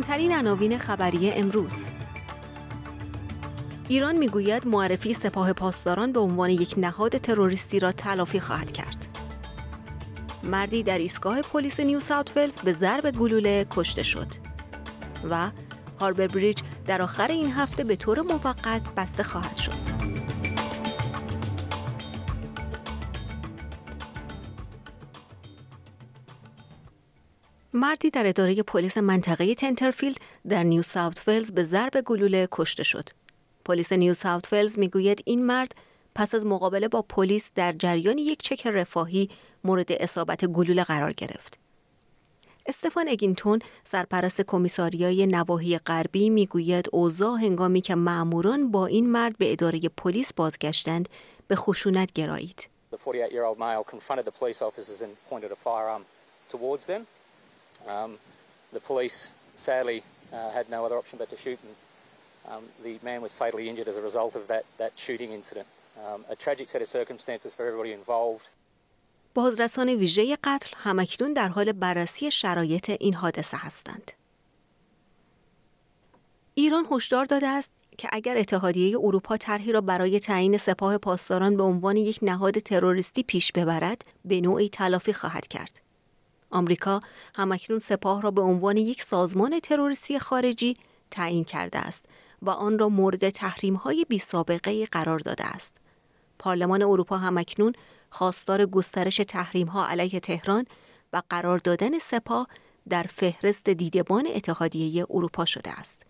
مهمترین عناوین خبری امروز ایران می‌گوید معرفی سپاه پاسداران به عنوان یک نهاد تروریستی را تلافی خواهد کرد. مردی در ایستگاه پلیس نیو ساوت ولز به ضرب گلوله کشته شد و هاربر بریج در آخر این هفته به طور موقت بسته خواهد شد. مردی در اداره پلیس منطقه تنترفیلد در نیو ساوت ولز به ضرب گلوله کشته شد. پلیس نیو ساوت ولز می‌گوید این مرد پس از مقابله با پلیس در جریان یک چک رفاهی مورد اصابت گلوله قرار گرفت. استفان اگینتون سرپرست کمیساریای نواحی غربی می‌گوید اوضاع هنگامی که ماموران با این مرد به اداره پلیس بازگشتند به خشونت گرایید. Um, the police sadly uh, had no other option but to shoot, and um, the man was fatally injured as a result of that, that shooting incident. Um, a tragic set of circumstances for everybody involved. بازرسان ویژه قتل همکنون در حال بررسی شرایط این حادثه هستند. ایران هشدار داده است که اگر اتحادیه اروپا طرحی را برای تعیین سپاه پاسداران به عنوان یک نهاد تروریستی پیش ببرد، به نوعی تلافی خواهد کرد. آمریکا همکنون سپاه را به عنوان یک سازمان تروریستی خارجی تعیین کرده است و آن را مورد تحریم های بی سابقه قرار داده است. پارلمان اروپا همکنون خواستار گسترش تحریم ها علیه تهران و قرار دادن سپاه در فهرست دیدبان اتحادیه اروپا شده است.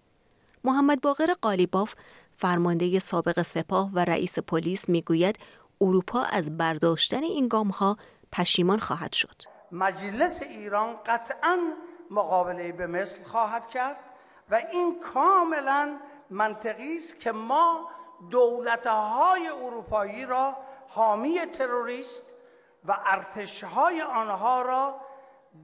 محمد باقر قالیباف فرمانده سابق سپاه و رئیس پلیس می‌گوید اروپا از برداشتن این گام ها پشیمان خواهد شد. مجلس ایران قطعا مقابله به مثل خواهد کرد و این کاملا منطقی است که ما دولتهای اروپایی را حامی تروریست و ارتشهای آنها را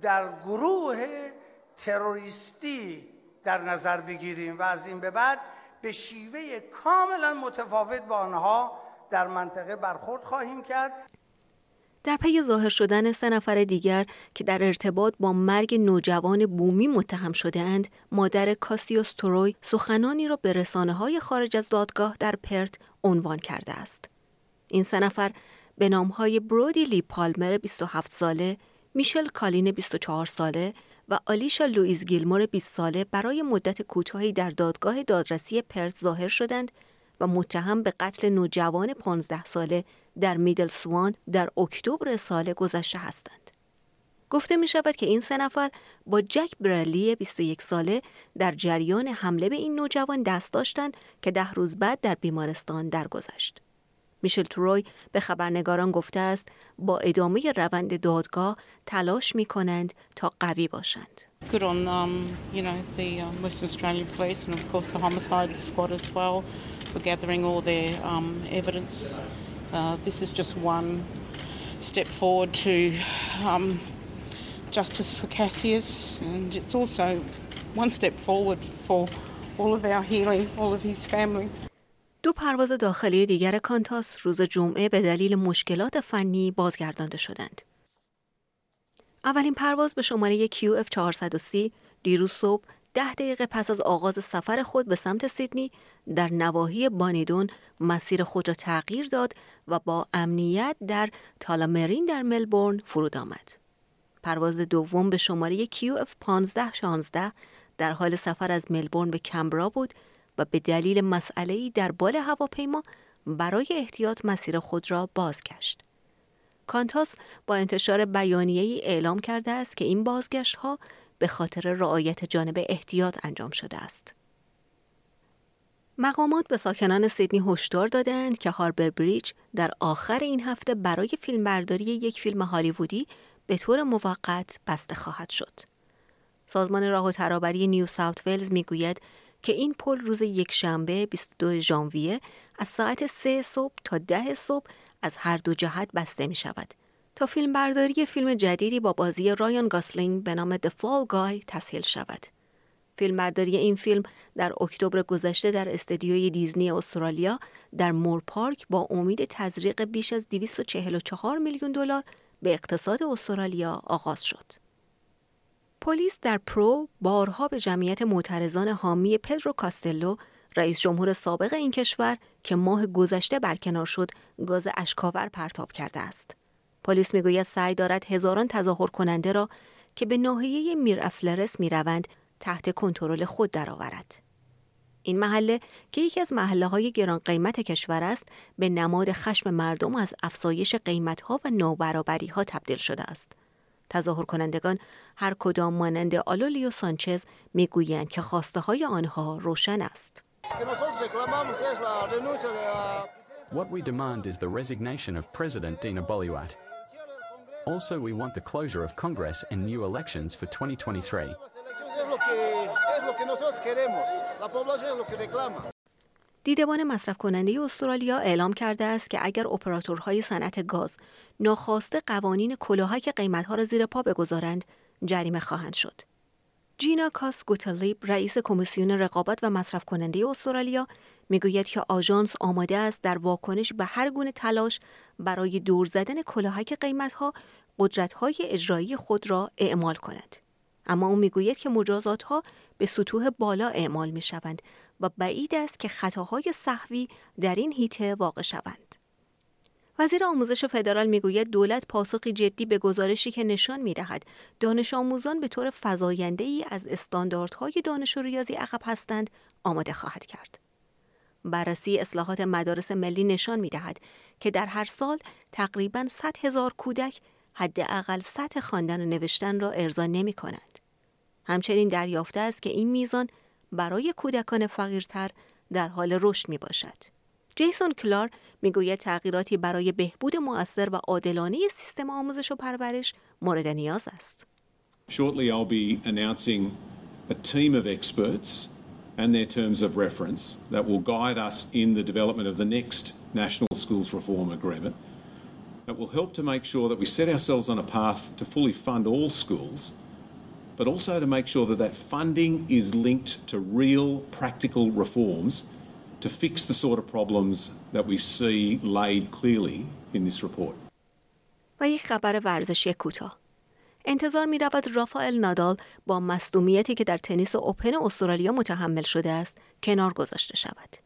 در گروه تروریستی در نظر بگیریم و از این به بعد به شیوه کاملا متفاوت با آنها در منطقه برخورد خواهیم کرد. در پی ظاهر شدن سه نفر دیگر که در ارتباط با مرگ نوجوان بومی متهم شده اند، مادر کاسیوس توروی سخنانی را به رسانه های خارج از دادگاه در پرت عنوان کرده است. این سه نفر به نام های برودی لی پالمر 27 ساله، میشل کالین 24 ساله و آلیشا لوئیز گیلمور 20 ساله برای مدت کوتاهی در دادگاه دادرسی پرت ظاهر شدند و متهم به قتل نوجوان 15 ساله در میدل سوان در اکتبر سال گذشته هستند. گفته می شود که این سه نفر با جک برلی 21 ساله در جریان حمله به این نوجوان دست داشتند که ده روز بعد در بیمارستان درگذشت. میشل تروی به خبرنگاران گفته است با ادامه روند دادگاه تلاش می کنند تا قوی باشند. Good um, um, um. Uh, this is just one step forward to um, justice for Cassius, and it's also one step forward for all of our healing, all of his family. دو پرواز داخلی دیگر کانتاس روز جمعه به دلیل مشکلات فنی بازگردانده شدند. اولین پرواز به شماره QF430 دیروز صبح ده دقیقه پس از آغاز سفر خود به سمت سیدنی در نواحی بانیدون مسیر خود را تغییر داد و با امنیت در تالامرین در ملبورن فرود آمد. پرواز دوم به شماره QF 1516 در حال سفر از ملبورن به کمبرا بود و به دلیل مسئله در بال هواپیما برای احتیاط مسیر خود را بازگشت. کانتاس با انتشار بیانیه ای اعلام کرده است که این بازگشت ها به خاطر رعایت جانب احتیاط انجام شده است. مقامات به ساکنان سیدنی هشدار دادند که هاربر بریج در آخر این هفته برای فیلمبرداری یک فیلم هالیوودی به طور موقت بسته خواهد شد. سازمان راه و ترابری نیو ساوت ولز می‌گوید که این پل روز یک شنبه 22 ژانویه از ساعت 3 صبح تا ده صبح از هر دو جهت بسته می شود تا فیلم برداری فیلم جدیدی با بازی رایان گاسلینگ به نام The Fall Guy تسهیل شود. فیلم برداری این فیلم در اکتبر گذشته در استودیوی دیزنی استرالیا در مور پارک با امید تزریق بیش از 244 میلیون دلار به اقتصاد استرالیا آغاز شد. پلیس در پرو بارها به جمعیت معترضان حامی پدرو کاستیلو رئیس جمهور سابق این کشور که ماه گذشته برکنار شد گاز اشک‌آور پرتاب کرده است. پلیس می‌گوید سعی دارد هزاران تظاهر کننده را که به ناحیه میرافلورس می‌روند تحت کنترل خود درآورد. این محله که یکی از محله های گران قیمت کشور است به نماد خشم مردم از افزایش قیمت ها و نابرابری ها تبدیل شده است. تظاهر کنندگان هر کدام مانند آلولیو سانچز می‌گویند که خواسته های آنها روشن است. What we demand is the resignation of President Dina Boluat. Also, we want the closure of Congress and new elections for 2023. دیدبان مصرف کننده استرالیا اعلام کرده است که اگر اپراتورهای صنعت گاز ناخواسته قوانین کلاهک قیمتها را زیر پا بگذارند جریمه خواهند شد. جینا کاس گوتلیب رئیس کمیسیون رقابت و مصرف کننده استرالیا می‌گوید که آژانس آماده است در واکنش به هر گونه تلاش برای دور زدن کلاهک قیمتها قدرت‌های اجرایی خود را اعمال کند. اما او می‌گوید که مجازات ها به سطوح بالا اعمال می شوند و بعید است که خطاهای صحوی در این هیته واقع شوند. وزیر آموزش فدرال می‌گوید دولت پاسخی جدی به گزارشی که نشان می‌دهد دانش آموزان به طور فزاینده ای از استانداردهای دانش و ریاضی عقب هستند آماده خواهد کرد. بررسی اصلاحات مدارس ملی نشان می دهد که در هر سال تقریبا 100 هزار کودک حداقل سطح خواندن و نوشتن را ارضا نمی کند. همچنین دریافته است که این میزان برای کودکان فقیرتر در حال رشد می باشد. جیسون کلار می‌گوید تغییراتی برای بهبود مؤثر و عادلانه سیستم آموزش و پرورش مورد نیاز است. Shortly I'll be announcing a team of experts and their terms of reference that will guide us in the development of the next National Schools Reform Agreement that will help to make sure that we set ourselves on a path to fully fund all schools but also to make sure that that funding is linked to real practical reforms to fix the sort of problems that we see laid clearly in this report. و یک خبر ورزشی کوتاه. انتظار می رود رافائل نادال با مصدومیتی که در تنیس اوپن استرالیا متحمل شده است کنار گذاشته شود.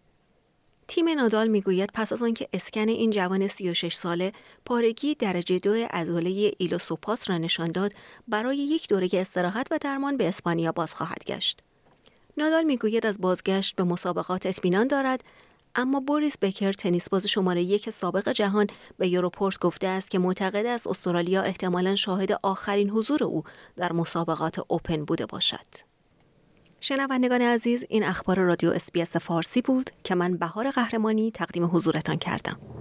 تیم نادال می‌گوید پس از آنکه اسکن این جوان 36 ساله پارگی درجه دو عضله ایلوسوپاس را نشان داد برای یک دوره استراحت و درمان به اسپانیا باز خواهد گشت. نادال می‌گوید از بازگشت به مسابقات اطمینان دارد اما بوریس بکر تنیس باز شماره یک سابق جهان به یورواسپورت گفته است که معتقد است استرالیا احتمالا شاهد آخرین حضور او در مسابقات اوپن بوده باشد. شنوندگان عزیز این اخبار رادیو اس‌بی‌اس فارسی بود که من بهار قهرمانی تقدیم حضورتان کردم.